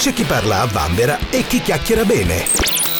C'è chi parla a vanvera e chi chiacchiera bene.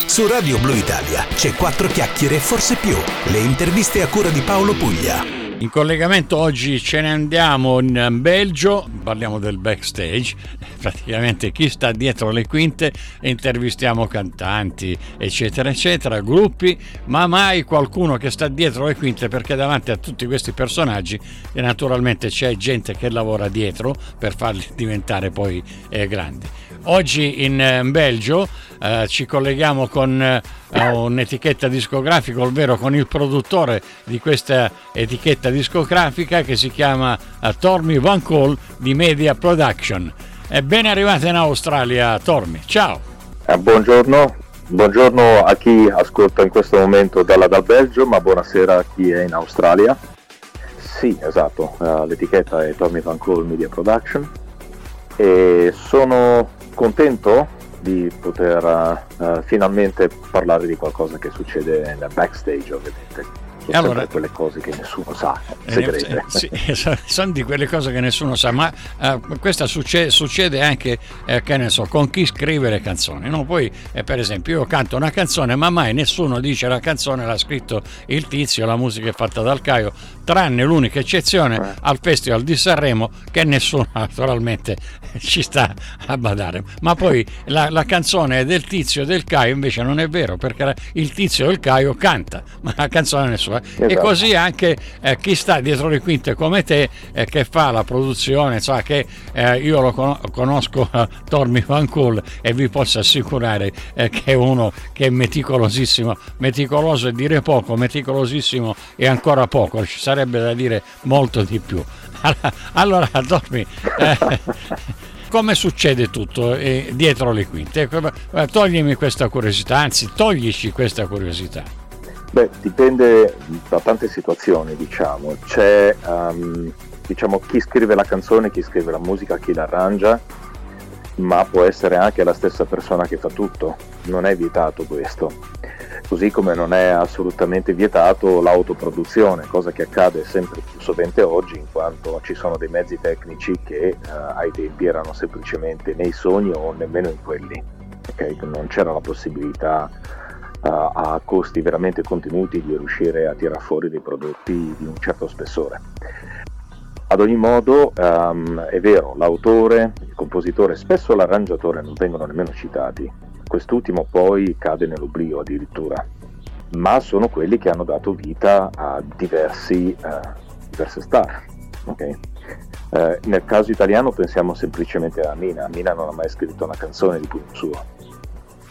Su Radio Blue Italia c'è quattro chiacchiere e forse più. Le interviste a cura di Paolo Puglia. In collegamento oggi ce ne andiamo in Belgio, parliamo del backstage, praticamente chi sta dietro le quinte, intervistiamo cantanti, eccetera, eccetera, gruppi, ma mai qualcuno che sta dietro le quinte perché davanti a tutti questi personaggi naturalmente c'è gente che lavora dietro per farli diventare poi eh, grandi. Oggi in eh, Belgio eh, ci colleghiamo con eh, un'etichetta discografica, ovvero con il produttore di questa etichetta discografica che si chiama eh, Tormi Van Call di Media Production. È ben arrivata in Australia, Tormi. Ciao. Eh, buongiorno. Buongiorno a chi ascolta in questo momento dalla, dal Belgio, ma buonasera a chi è in Australia. Sì, esatto, l'etichetta è Tommy Van Call Media Production e sono contento di poter uh, finalmente parlare di qualcosa che succede nel backstage ovviamente sono allora, quelle cose che nessuno sa, eh, segrete. Eh, sì, sono di quelle cose che nessuno sa, ma uh, questo succede, succede anche, eh, che ne so, con chi scrive le canzoni. No? Poi, eh, per esempio, io canto una canzone, ma mai nessuno dice la canzone l'ha scritto il tizio, la musica è fatta dal Caio, tranne l'unica eccezione eh. al Festival di Sanremo, che nessuno naturalmente ci sta a badare. Ma poi la, la canzone è del tizio e del Caio, invece non è vero, perché il tizio e il Caio canta, ma la canzone è sua. Esatto. E così anche eh, chi sta dietro le quinte come te, eh, che fa la produzione, sa che eh, io lo con- conosco Tormi Van Cool e vi posso assicurare eh, che è uno che è meticolosissimo, meticoloso è dire poco, meticolosissimo e ancora poco, ci sarebbe da dire molto di più. Allora, Tormi... Eh, come succede tutto eh, dietro le quinte? Eh, toglimi questa curiosità, anzi toglici questa curiosità. Beh, dipende da tante situazioni, diciamo. C'è um, diciamo, chi scrive la canzone, chi scrive la musica, chi l'arrangia, ma può essere anche la stessa persona che fa tutto. Non è vietato questo. Così come non è assolutamente vietato l'autoproduzione, cosa che accade sempre più sovente oggi, in quanto ci sono dei mezzi tecnici che uh, ai tempi erano semplicemente nei sogni o nemmeno in quelli. Okay? Non c'era la possibilità a costi veramente contenuti di riuscire a tirare fuori dei prodotti di un certo spessore. Ad ogni modo um, è vero, l'autore, il compositore, spesso l'arrangiatore non vengono nemmeno citati, quest'ultimo poi cade nell'oblio addirittura, ma sono quelli che hanno dato vita a diversi, uh, diverse star. Okay? Uh, nel caso italiano pensiamo semplicemente a Mina, Mina non ha mai scritto una canzone di pugno suo.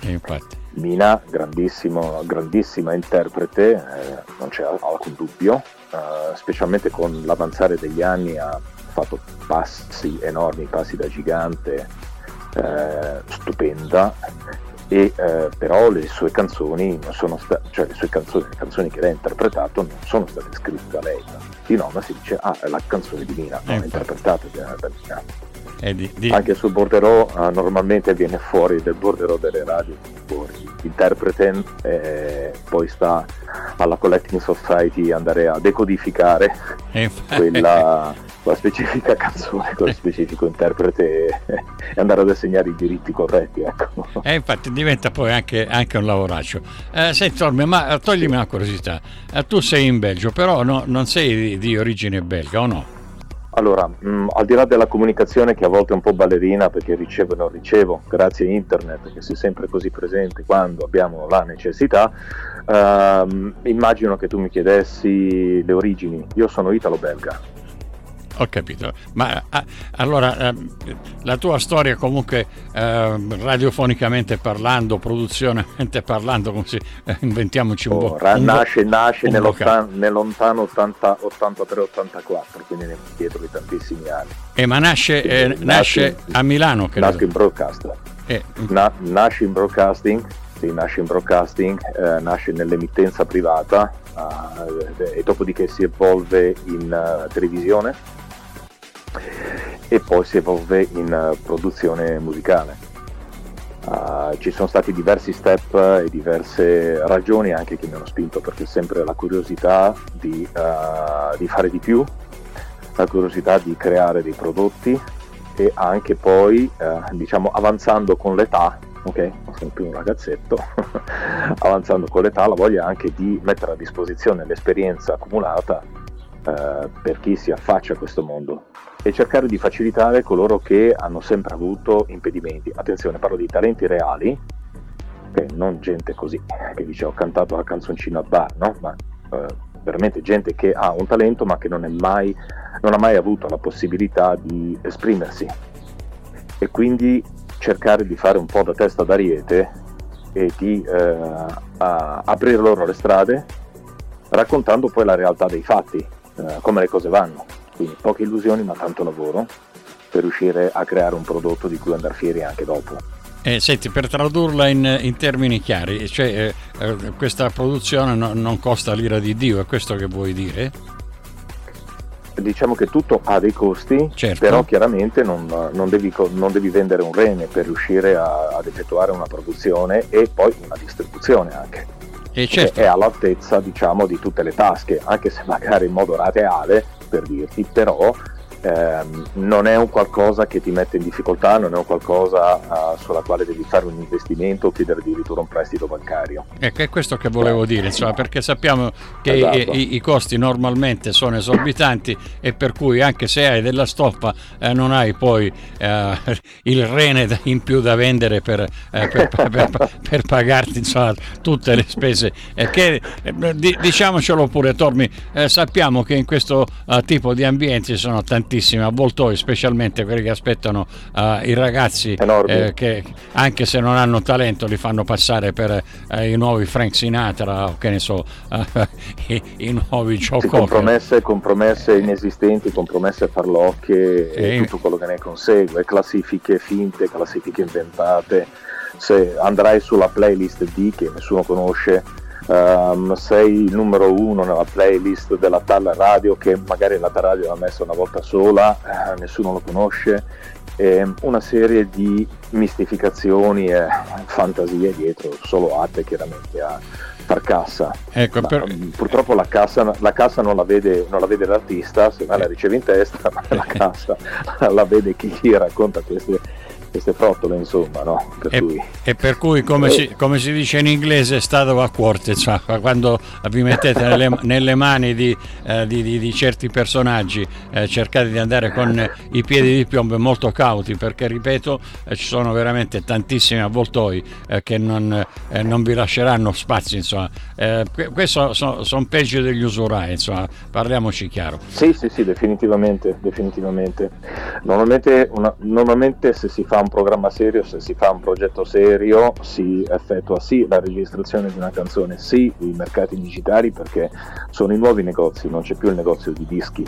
Infatti. Mina, grandissima interprete, eh, non c'è alcun dubbio, eh, specialmente con l'avanzare degli anni ha fatto passi enormi, passi da gigante, eh, stupenda, e, eh, però le sue canzoni non sono state, cioè le sue canzoni, le canzoni che lei ha interpretato non sono state scritte da lei. Di nome si dice, ah, è la canzone di Mina, non è interpretata da, da Mina. Di, di... Anche sul borderò uh, normalmente viene fuori del borderò delle radio fuori. Interprete eh, poi sta alla Collecting Society andare a decodificare quella, quella specifica canzone con il specifico interprete e andare ad assegnare i diritti corretti. Ecco. E infatti diventa poi anche, anche un lavoraccio. Eh, senti Torme, ma toglimi una curiosità. Eh, tu sei in Belgio, però no, non sei di, di origine belga o no? Allora, mh, mm, al di là della comunicazione che a volte è un po' ballerina perché ricevo e non ricevo, grazie a internet che è sempre così presente quando abbiamo la necessità, ehm, immagino che tu mi chiedessi le origini. Io sono italo-belga, ho capito, ma ah, allora eh, la tua storia comunque eh, radiofonicamente parlando, produzionalmente parlando, come si, eh, inventiamoci un oh, po'. Un nasce, nasce un nel, lontano 83-84, quindi dietro di tantissimi anni. Eh, ma nasce, eh, nasce a Milano, credo. Nasce in broadcast. Eh, Na- nasce in broadcasting, nasce in broadcasting, eh, nasce nell'emittenza privata e dopodiché si evolve in televisione e poi si evolve in uh, produzione musicale. Uh, ci sono stati diversi step e diverse ragioni anche che mi hanno spinto perché sempre la curiosità di, uh, di fare di più, la curiosità di creare dei prodotti e anche poi eh, diciamo avanzando con l'età ok? Sono più un ragazzetto, avanzando con l'età, la voglia anche di mettere a disposizione l'esperienza accumulata eh, per chi si affaccia a questo mondo e cercare di facilitare coloro che hanno sempre avuto impedimenti. Attenzione, parlo di talenti reali, okay? non gente così che dice ho cantato la canzoncina al bar, no? ma eh, veramente gente che ha un talento ma che non, mai, non ha mai avuto la possibilità di esprimersi e quindi cercare di fare un po' da testa d'ariete e di eh, aprire loro le strade raccontando poi la realtà dei fatti, eh, come le cose vanno. Quindi poche illusioni ma tanto lavoro per riuscire a creare un prodotto di cui andare fieri anche dopo. Eh, senti, per tradurla in, in termini chiari, cioè, eh, eh, questa produzione no, non costa l'ira di Dio, è questo che vuoi dire? diciamo che tutto ha dei costi, certo. però chiaramente non, non, devi, non, devi, vendere un rene per riuscire a, ad effettuare una produzione e poi una distribuzione anche. E certo. È all'altezza diciamo, di tutte le tasche, anche se magari in modo rateale, per dirti, però ehm, non è un qualcosa che ti mette in difficoltà, non è un qualcosa uh, sulla quale devi fare un investimento o chiedere addirittura un prestito bancario. Ecco, è questo che volevo dire, insomma, perché sappiamo che esatto. i, i, costi normalmente sono esorbitanti e per cui anche se hai della stoffa eh, non hai poi eh, il rene in più da vendere per, eh, per, per, per pagarti insomma, tutte le spese. che, eh, diciamocelo pure, Tormi, eh, sappiamo che in questo tipo di ambienti sono tantissimi tantissimi avvoltoi, specialmente quelli che aspettano uh, i ragazzi eh, che anche se non hanno talento li fanno passare per uh, i nuovi Frank Sinatra o che ne so, uh, i, i, nuovi Joe sì, compromesse, compromesse inesistenti, compromesse farlocche e, e tutto quello che ne consegue, classifiche finte, classifiche inventate. Se andrai sulla playlist di che nessuno conosce um, sei il numero uno nella playlist della tal radio che magari la tal radio l'ha messa una volta sola, eh, nessuno lo conosce, e una serie di mistificazioni e fantasie dietro, solo atte chiaramente a far cassa. Ecco, per... Purtroppo la cassa, la cassa non, la vede, non, la vede, l'artista, se la riceve in testa, ma la cassa la vede chi racconta queste queste frottole insomma no? per e, e, per cui come, eh. si, come, si, dice in inglese è stato a quartet cioè, quando vi mettete nelle, nelle mani di, eh, di, di, di, certi personaggi eh, cercate di andare con i piedi di piombo molto cauti perché ripeto eh, ci sono veramente tantissimi avvoltoi eh, che non, eh, non, vi lasceranno spazio insomma questo sono son peggio degli usurai insomma parliamoci chiaro sì sì sì definitivamente definitivamente normalmente, una, normalmente se si fa un programma serio, se si fa un progetto serio, si effettua sì la registrazione di una canzone, sì i mercati digitali perché sono i nuovi negozi, non c'è più il negozio di dischi.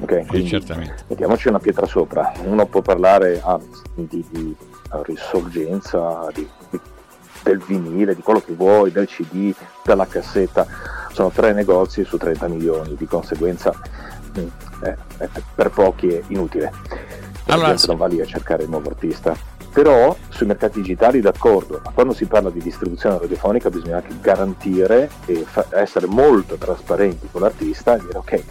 Okay? Quindi certamente. mettiamoci una pietra sopra, uno può parlare ah, di, di risorgenza, di, di, del vinile, di quello che vuoi, del CD, della cassetta, sono tre negozi su 30 milioni, di conseguenza eh, eh, per pochi è inutile allora, non va lì a cercare il nuovo artista. Però sui mercati digitali d'accordo, ma quando si parla di distribuzione radiofonica bisogna anche garantire e fa- essere molto trasparenti con l'artista e dire ok,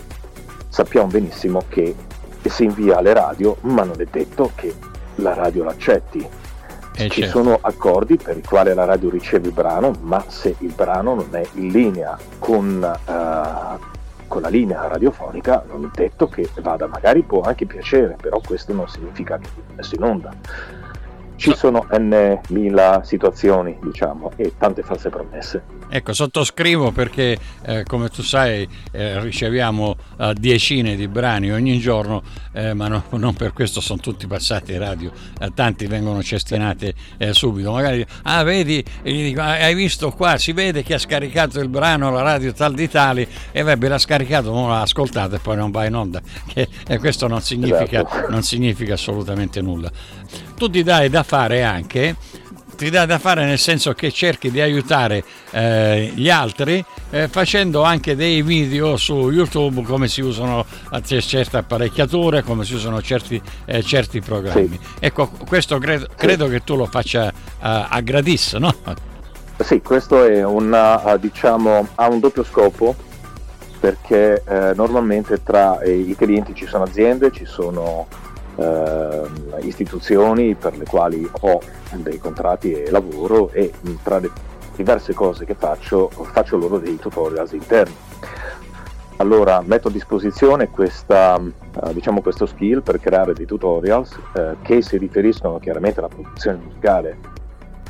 sappiamo benissimo che si invia alle radio, ma non è detto che la radio l'accetti. Eh Ci certo. sono accordi per i quali la radio riceve il brano, ma se il brano non è in linea con uh, con la linea radiofonica non è detto che vada, magari può anche piacere, però questo non significa che messo in onda. Ci sono n mila situazioni, diciamo, e tante false promesse. Ecco, sottoscrivo perché eh, come tu sai eh, riceviamo uh, decine di brani ogni giorno, eh, ma no, non per questo sono tutti passati in radio, eh, tanti vengono cestinati eh, subito. Magari, ah vedi, dico, hai visto qua, si vede che ha scaricato il brano la radio tal di tali e vabbè l'ha scaricato, non l'ha ascoltato e poi non va in onda. Che, e questo non significa, esatto. non significa assolutamente nulla. Tu ti dai da fare anche ti dà da fare nel senso che cerchi di aiutare eh, gli altri eh, facendo anche dei video su YouTube come si usano certe apparecchiature, come si usano certi, eh, certi programmi. Sì. Ecco, questo credo, credo sì. che tu lo faccia a gratis, no? Sì, questo è una, diciamo, ha un doppio scopo perché eh, normalmente tra i clienti ci sono aziende, ci sono eh, istituzioni per le quali ho dei contratti e lavoro e tra le diverse cose che faccio faccio loro dei tutorials interni. Allora metto a disposizione questa, uh, diciamo questo skill per creare dei tutorials uh, che si riferiscono chiaramente alla produzione musicale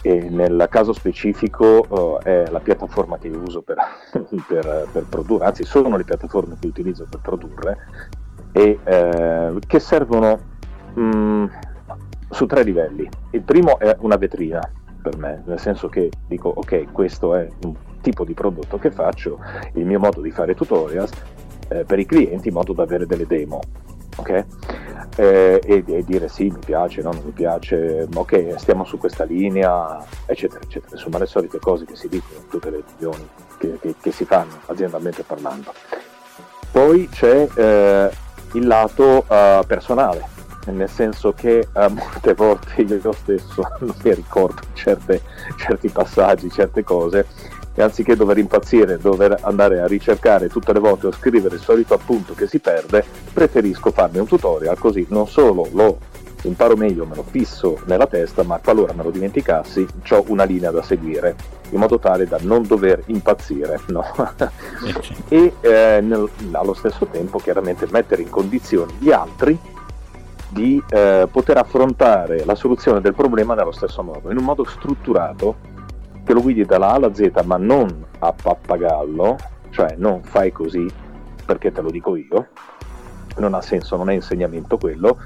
e nel caso specifico uh, è la piattaforma che uso per, per, per, produrre, anzi sono le piattaforme che utilizzo per produrre e che servono mm, su tre livelli. Il primo è una vetrina per me, nel senso che dico ok, questo è un tipo di prodotto che faccio, il mio modo di fare tutorials eh, per i clienti in modo da avere delle demo. ok? Eh, e, e, dire sì, mi piace, no, non mi piace, ok, stiamo su questa linea, eccetera, eccetera. Insomma, le solite cose che si dicono in tutte le riunioni che, che, che si fanno aziendalmente parlando. Poi c'è eh, il lato uh, personale, nel senso che uh, molte volte io stesso non mi ricordo certe, certi passaggi, certe cose e anziché dover impazzire, dover andare a ricercare tutte le volte o scrivere il solito appunto che si perde, preferisco farmi un tutorial così non solo lo imparo meglio, me lo fisso nella testa, ma qualora me lo dimenticassi ho una linea da seguire in modo tale da non dover impazzire no? e eh, nel, allo stesso tempo chiaramente mettere in condizioni gli altri di eh, poter affrontare la soluzione del problema nello stesso modo, in un modo strutturato che lo guidi dalla A alla Z, ma non a pappagallo, cioè non fai così perché te lo dico io, non ha senso, non è insegnamento quello,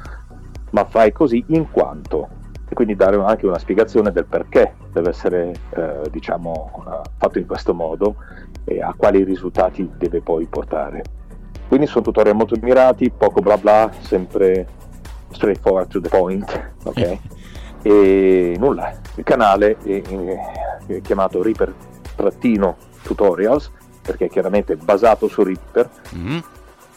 ma fai così in quanto e quindi dare anche una spiegazione del perché deve essere eh, diciamo, fatto in questo modo e a quali risultati deve poi portare. Quindi sono tutorial molto mirati, poco bla bla, sempre straightforward to the point, ok? e nulla, il canale è, è chiamato Reaper Tutorials perché è chiaramente basato su Reaper mm-hmm.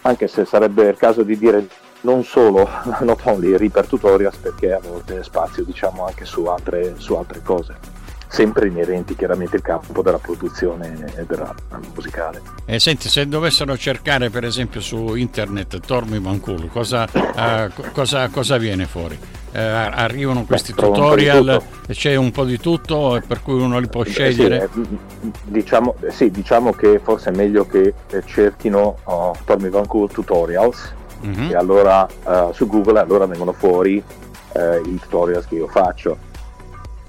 anche se sarebbe il caso di dire non solo not only Reaper Tutorials perché a volte spazio diciamo anche su altre, su altre cose sempre inerenti chiaramente al campo della produzione della musicale. Eh, senti, se dovessero cercare per esempio su internet Tormi Mancool, cosa, uh, cosa, cosa viene fuori? Uh, arrivano questi Beh, tutorial, un c'è un po' di tutto per cui uno li può scegliere? Eh, sì, diciamo, sì, diciamo, che forse è meglio che cerchino uh, Tormi Mancool Tutorials mm-hmm. e allora su Google allora vengono fuori i tutorials che io faccio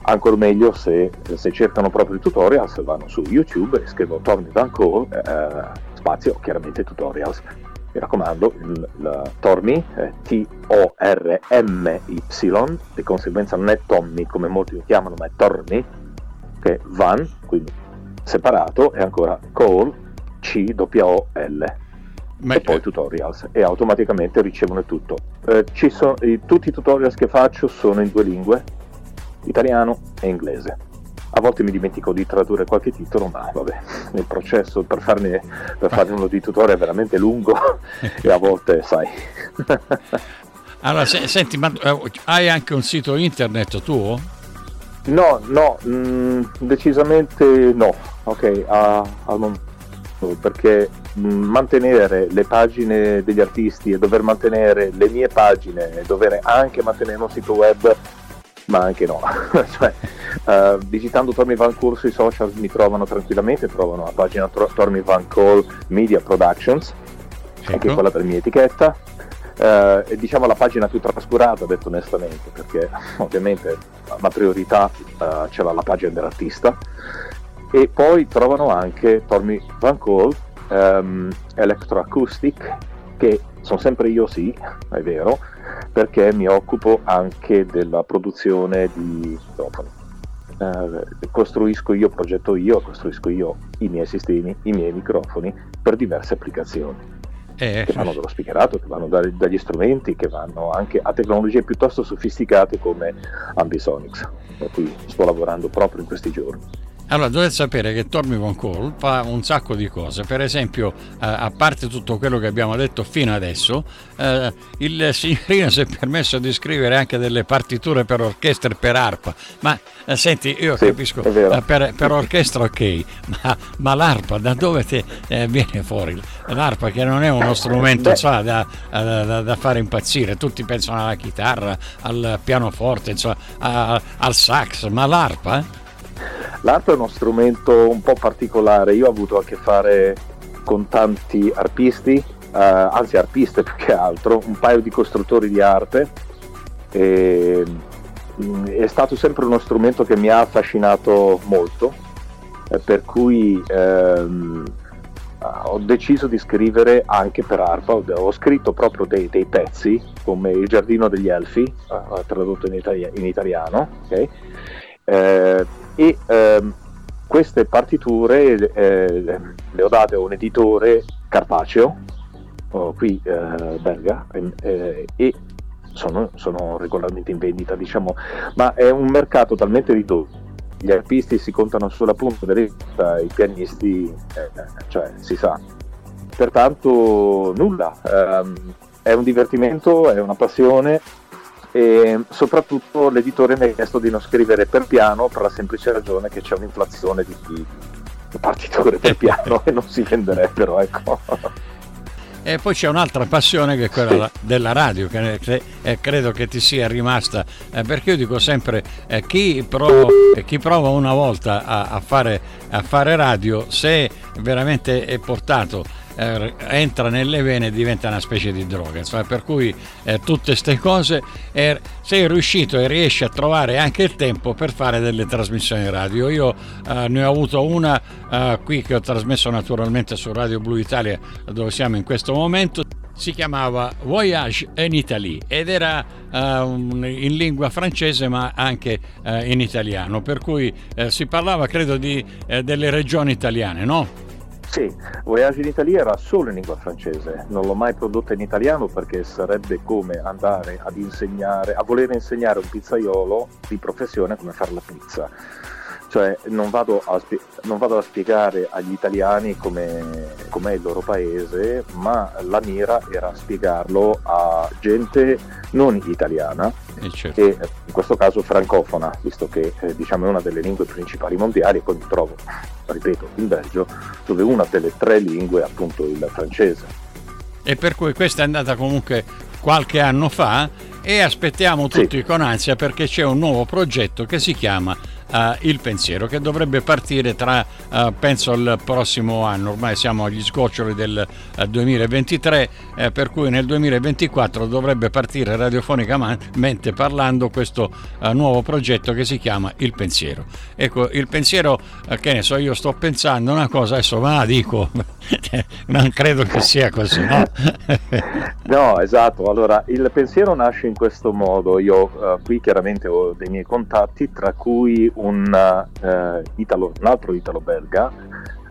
ancora meglio se, se, cercano proprio i tutorials vanno su YouTube e scrivono Tommy Van Call eh, spazio chiaramente tutorials. Mi raccomando il, il Tormi è T-O-R-M-Y di conseguenza non è Tommy come molti lo chiamano ma è Tormi che è Van quindi separato e ancora Call C-O-L e poi tutorials e automaticamente ricevono tutto. Eh, sono, tutti i tutorials che faccio sono in due lingue italiano e inglese. A volte mi dimentico di tradurre qualche titolo, ma vabbè, il processo per farne, per farne uno di tutore è veramente lungo e a volte, sai. allora, se, senti, ma uh, hai anche un sito internet tuo? No, no, mh, mm, decisamente no, ok, a, al momento perché mh, mantenere le pagine degli artisti e dover mantenere le mie pagine e dover anche mantenere un sito web ma anche no. cioè, uh, digitando Tommy Van Cool sui social mi trovano tranquillamente, trovano la pagina Tommy Van Cool Media Productions, ecco. anche quella per mia etichetta. Uh, e diciamo la pagina più trascurata, detto onestamente, perché ovviamente la priorità uh, ce l'ha la pagina dell'artista. E poi trovano anche Tommy Van Cool um, Electroacoustic, che sono sempre io sì, è vero, perché mi occupo anche della produzione di microfoni. Eh, costruisco io, progetto io, costruisco io i miei sistemi, i miei microfoni per diverse applicazioni. Eh, che vanno dallo speakerato, che vanno dagli, dagli strumenti, che vanno anche a tecnologie piuttosto sofisticate come Ambisonics, per cui sto lavorando proprio in questi giorni. Allora, dovete sapere che Tormi con Call fa un sacco di cose. Per esempio, eh, a parte tutto quello che abbiamo detto fino adesso, eh, il signorino si è permesso di scrivere anche delle partiture per orchestra e per arpa. Ma eh, senti, io sì, capisco, eh, per, per, orchestra ok, ma, ma, l'arpa da dove te, eh, viene fuori? L'arpa che non è uno strumento so, da, da, da, fare impazzire. Tutti pensano alla chitarra, al pianoforte, insomma, a, al sax, ma l'arpa? L'arpa è uno strumento un po' particolare, io ho avuto a che fare con tanti arpisti, eh, anzi arpiste più che altro, un paio di costruttori di arte. E, mm, è stato sempre uno strumento che mi ha affascinato molto, eh, per cui ehm, ho deciso di scrivere anche per arpa, ho scritto proprio dei, dei pezzi come Il giardino degli elfi, eh, tradotto in, italia, in italiano, okay? Eh, e ehm, queste partiture eh, le ho date a un editore carpaceo oh, qui eh, belga eh, e sono, sono, regolarmente in vendita diciamo ma è un mercato talmente ridotto gli artisti si contano sulla punta della vita i pianisti eh, cioè si sa. Pertanto nulla ehm, è un divertimento è una passione e soprattutto l'editore mi ha chiesto di non scrivere per piano per la semplice ragione che c'è un'inflazione di, di partiture per piano e non si venderebbero ecco. E poi c'è un'altra passione che è quella sì. della radio, che eh, credo che ti sia rimasta, eh, perché io dico sempre, eh, chi, prova, chi, prova, una volta a, a, fare, a fare radio, se veramente è portato eh, entra nelle vene e diventa una specie di droga. Insomma, per cui eh, tutte queste cose eh, sei riuscito e riesci a trovare anche il tempo per fare delle trasmissioni radio. Io eh, ne ho avuto una eh, qui che ho trasmesso naturalmente su Radio Blu Italia dove siamo in questo momento si chiamava Voyage en Italie ed era uh, in lingua francese ma anche uh, in italiano, per cui uh, si parlava credo di, delle regioni italiane, no? Sì, Voyage in Italia era solo in lingua francese, non l'ho mai prodotta in italiano perché sarebbe come andare ad insegnare, a voler insegnare a un pizzaiolo di professione come fare la pizza. Cioè non vado a, spie- non vado a spiegare agli italiani come, com'è il loro paese, ma la mira era spiegarlo a gente non italiana e, certo. e in questo caso francofona, visto che eh, diciamo, è una delle lingue principali mondiali e poi mi trovo, ripeto, in Belgio, dove una delle tre lingue è appunto il francese. E per cui questa è andata comunque qualche anno fa e aspettiamo tutti sì. con ansia perché c'è un nuovo progetto che si chiama uh, Il Pensiero che dovrebbe partire tra, uh, penso, il prossimo anno, ormai siamo agli sgoccioli del uh, eh, 2023, eh, per cui nel 2024 dovrebbe partire radiofonicamente parlando questo nuovo progetto che si chiama Il Pensiero. Ecco, il pensiero, che ne so, io sto pensando una cosa, adesso ma dico, non credo che sia così, no? no, esatto, allora il pensiero nasce in questo modo, io qui chiaramente ho dei miei contatti, tra cui un, uh, italo, un altro italo-belga,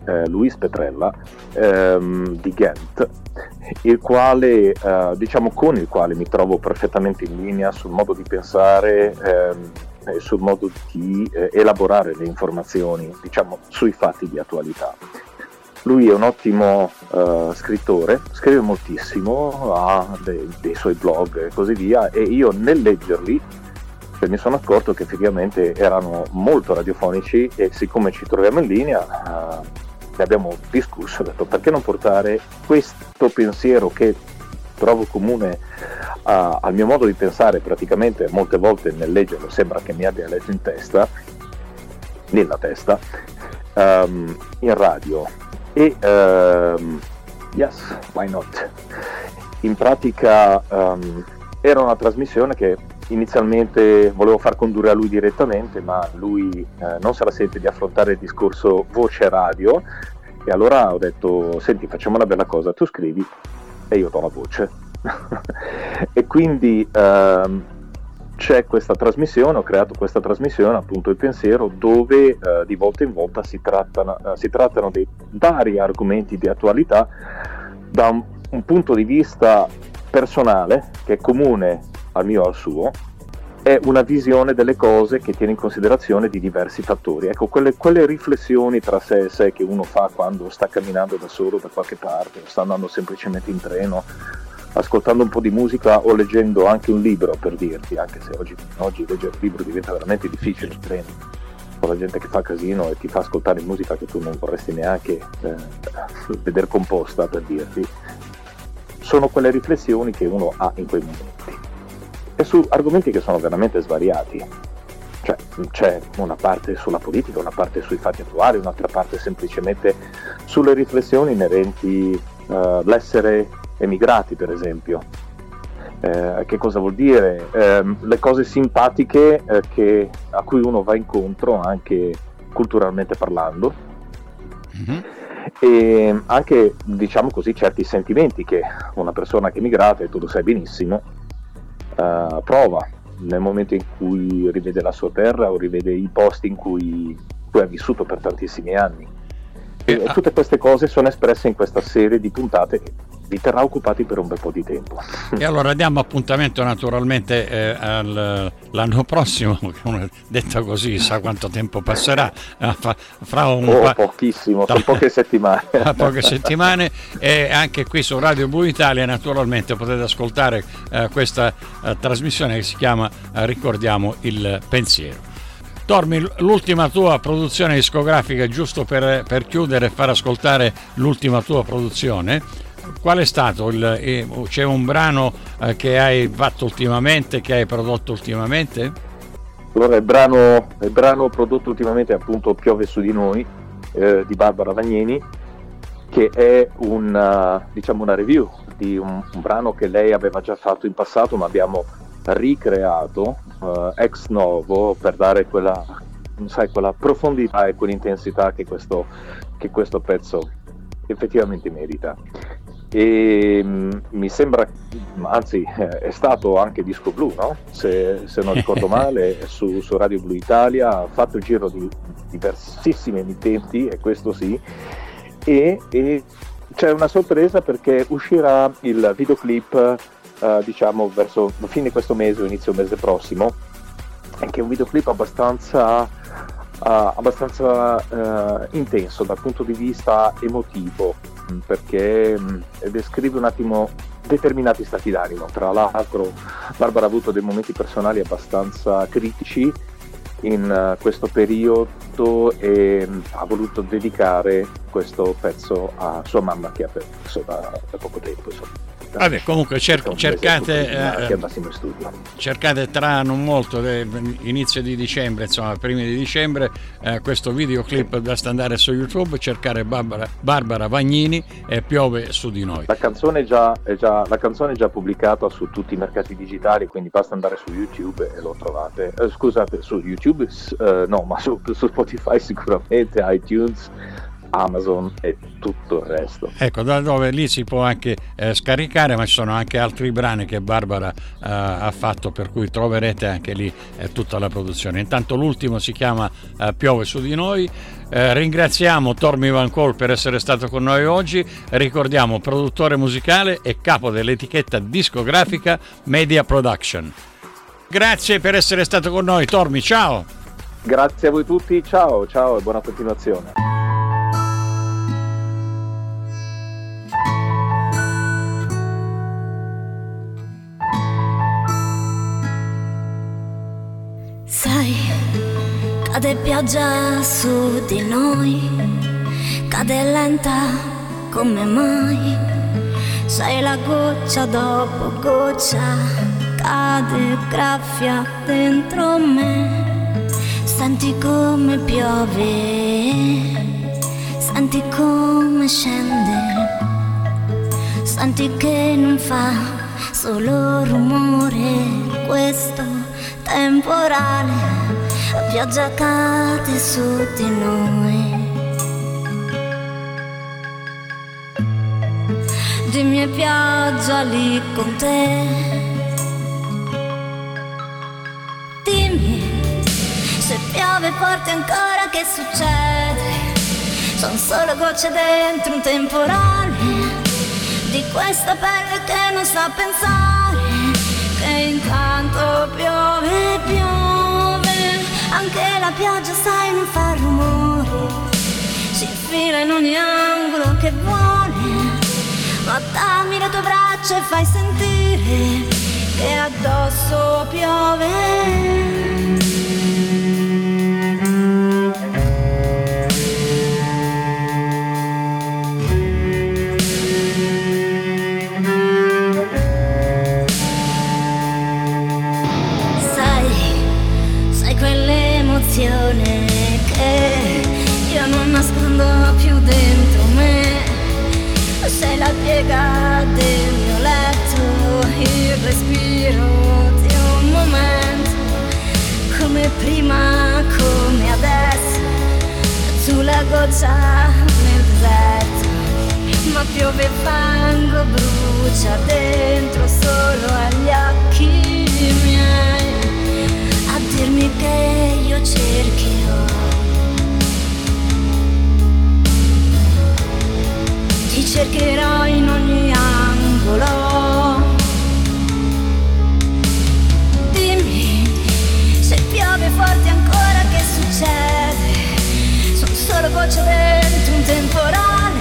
eh, Luis Petrella, ehm, di Ghent, il quale, eh, diciamo, con il quale mi trovo perfettamente in linea sul modo di pensare ehm, e sul modo di eh, elaborare le informazioni diciamo, sui fatti di attualità. Lui è un ottimo uh, scrittore, scrive moltissimo, ha dei, dei suoi blog e così via e io nel leggerli cioè, mi sono accorto che effettivamente erano molto radiofonici e siccome ci troviamo in linea uh, ne abbiamo discusso, ho detto perché non portare questo pensiero che trovo comune uh, al mio modo di pensare, praticamente molte volte nel leggerlo sembra che mi abbia letto in testa, nella testa, um, in radio. E um, yes, why not? In pratica um, era una trasmissione che inizialmente volevo far condurre a lui direttamente, ma lui eh, non se la sente di affrontare il discorso voce radio e allora ho detto senti facciamo una bella cosa, tu scrivi e io do la voce. e quindi ehm, c'è questa trasmissione, ho creato questa trasmissione, appunto il pensiero, dove eh, di volta in volta si trattano, eh, si trattano dei vari argomenti di attualità da un, un punto di vista personale che è comune al mio o al suo è una visione delle cose che tiene in considerazione di diversi fattori. Ecco, quelle, quelle, riflessioni tra sé e sé che uno fa quando sta camminando da solo da qualche parte, o sta andando semplicemente in treno, ascoltando un po' di musica o leggendo anche un libro, per dirti, anche se oggi, oggi leggere un libro diventa veramente difficile in treno, con la gente che fa casino e ti fa ascoltare musica che tu non vorresti neanche eh, vedere composta, per dirti, sono quelle riflessioni che uno ha in quei momenti e su argomenti che sono veramente svariati. Cioè, c'è una parte sulla politica, una parte sui fatti attuali, un'altra parte semplicemente sulle riflessioni inerenti uh, all'essere emigrati, per esempio. Eh, che cosa vuol dire? Eh, le cose simpatiche eh, che, a cui uno va incontro anche culturalmente parlando mm-hmm. e anche diciamo così certi sentimenti che una persona che è emigrata, e tu lo sai benissimo, uh, prova nel momento in cui rivede la sua terra o rivede i posti in cui, cui ha vissuto per tantissimi anni. E, e tutte queste cose sono espresse in questa serie di puntate vi terrà occupati per un bel po' di tempo. E allora diamo appuntamento naturalmente eh, al, l'anno prossimo, detto così sa quanto tempo passerà, eh, fra un oh, pa- pochissimo, sono poche settimane. poche settimane e anche qui su Radio Blu Italia naturalmente potete ascoltare eh, questa eh, trasmissione che si chiama eh, Ricordiamo il pensiero. Tormi, l'ultima tua produzione discografica, giusto per, per chiudere e far ascoltare l'ultima tua produzione, qual è stato il, eh, c'è un brano eh, che hai fatto ultimamente, che hai prodotto ultimamente? Allora il brano, il brano prodotto ultimamente è appunto Piove su di noi eh, di Barbara Vagnini che è una, diciamo una review di un, un, brano che lei aveva già fatto in passato ma abbiamo ricreato uh, ex novo per dare quella, sai, quella profondità e quell'intensità che questo, che questo pezzo effettivamente merita e mh, mm, mi sembra, anzi è stato anche disco blu, no? se, se, non ricordo male, su, su, Radio Blu Italia, ha fatto il giro di diversissime emittenti, e questo sì, e, e c'è una sorpresa perché uscirà il videoclip uh, diciamo verso fine questo mese o inizio mese prossimo, che è un videoclip abbastanza, uh, abbastanza uh, intenso dal punto di vista emotivo perché mh, descrive un attimo determinati stati d'animo. Tra l'altro Barbara ha avuto dei momenti personali abbastanza critici in uh, questo periodo e mh, ha voluto dedicare questo pezzo a sua mamma che ha perso da, da poco tempo. Insomma. Vabbè, comunque cer- cercate, eh, cercate tra non molto, eh, inizio di dicembre, insomma, primi di dicembre, eh, questo videoclip da andare su YouTube, cercare Barbara, Barbara Vagnini e piove su di noi. La canzone, è già, è già, la canzone è già pubblicata su tutti i mercati digitali, quindi basta andare su YouTube e lo trovate. Eh, scusate, su YouTube, eh, no, ma su, su Spotify sicuramente, iTunes Amazon e tutto il resto. Ecco, da dove lì si può anche eh, scaricare, ma ci sono anche altri brani che Barbara eh, ha fatto, per cui troverete anche lì eh, tutta la produzione. Intanto l'ultimo si chiama eh, Piove su di noi. Eh, ringraziamo Tormi Van Cole per essere stato con noi oggi. Ricordiamo produttore musicale e capo dell'etichetta discografica Media Production. Grazie per essere stato con noi, Tormi. Ciao. Grazie a voi tutti, ciao, ciao e buona continuazione. Sai, cade pioggia su di noi, cade lenta come mai. Sei la goccia dopo goccia, cade graffia dentro me. Senti come piove, senti come scende, senti che non fa solo rumore questo temporale, la pioggia cade su di noi. Dimmi è pioggia lì con te. Dimmi se piove forte ancora che succede. Sono solo gocce dentro un temporale di questa pelle che non sa pensare, che intanto piove, pioggia sai non fa rumore, si infila in ogni angolo che vuole, ma dammi le tue braccia e fai sentire che addosso piove. Goccia nel deserto, ma piove fango, brucia dentro solo agli occhi miei, a dirmi che io cercherò. Ti cercherò in ogni angolo. Solo gocce dentro un temporale.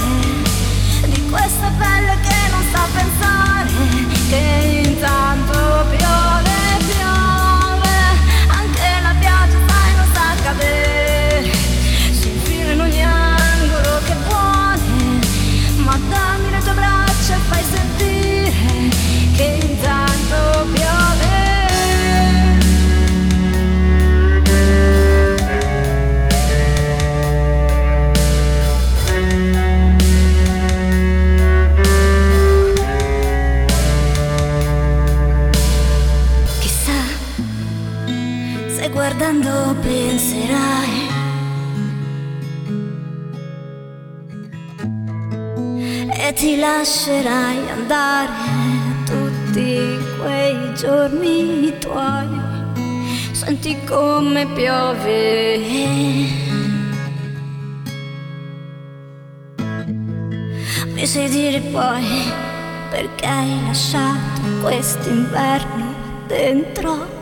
Di questa pelle che non sa pensare che intanto piove, come piove. Mi sai dire poi perché hai lasciato quest'inverno dentro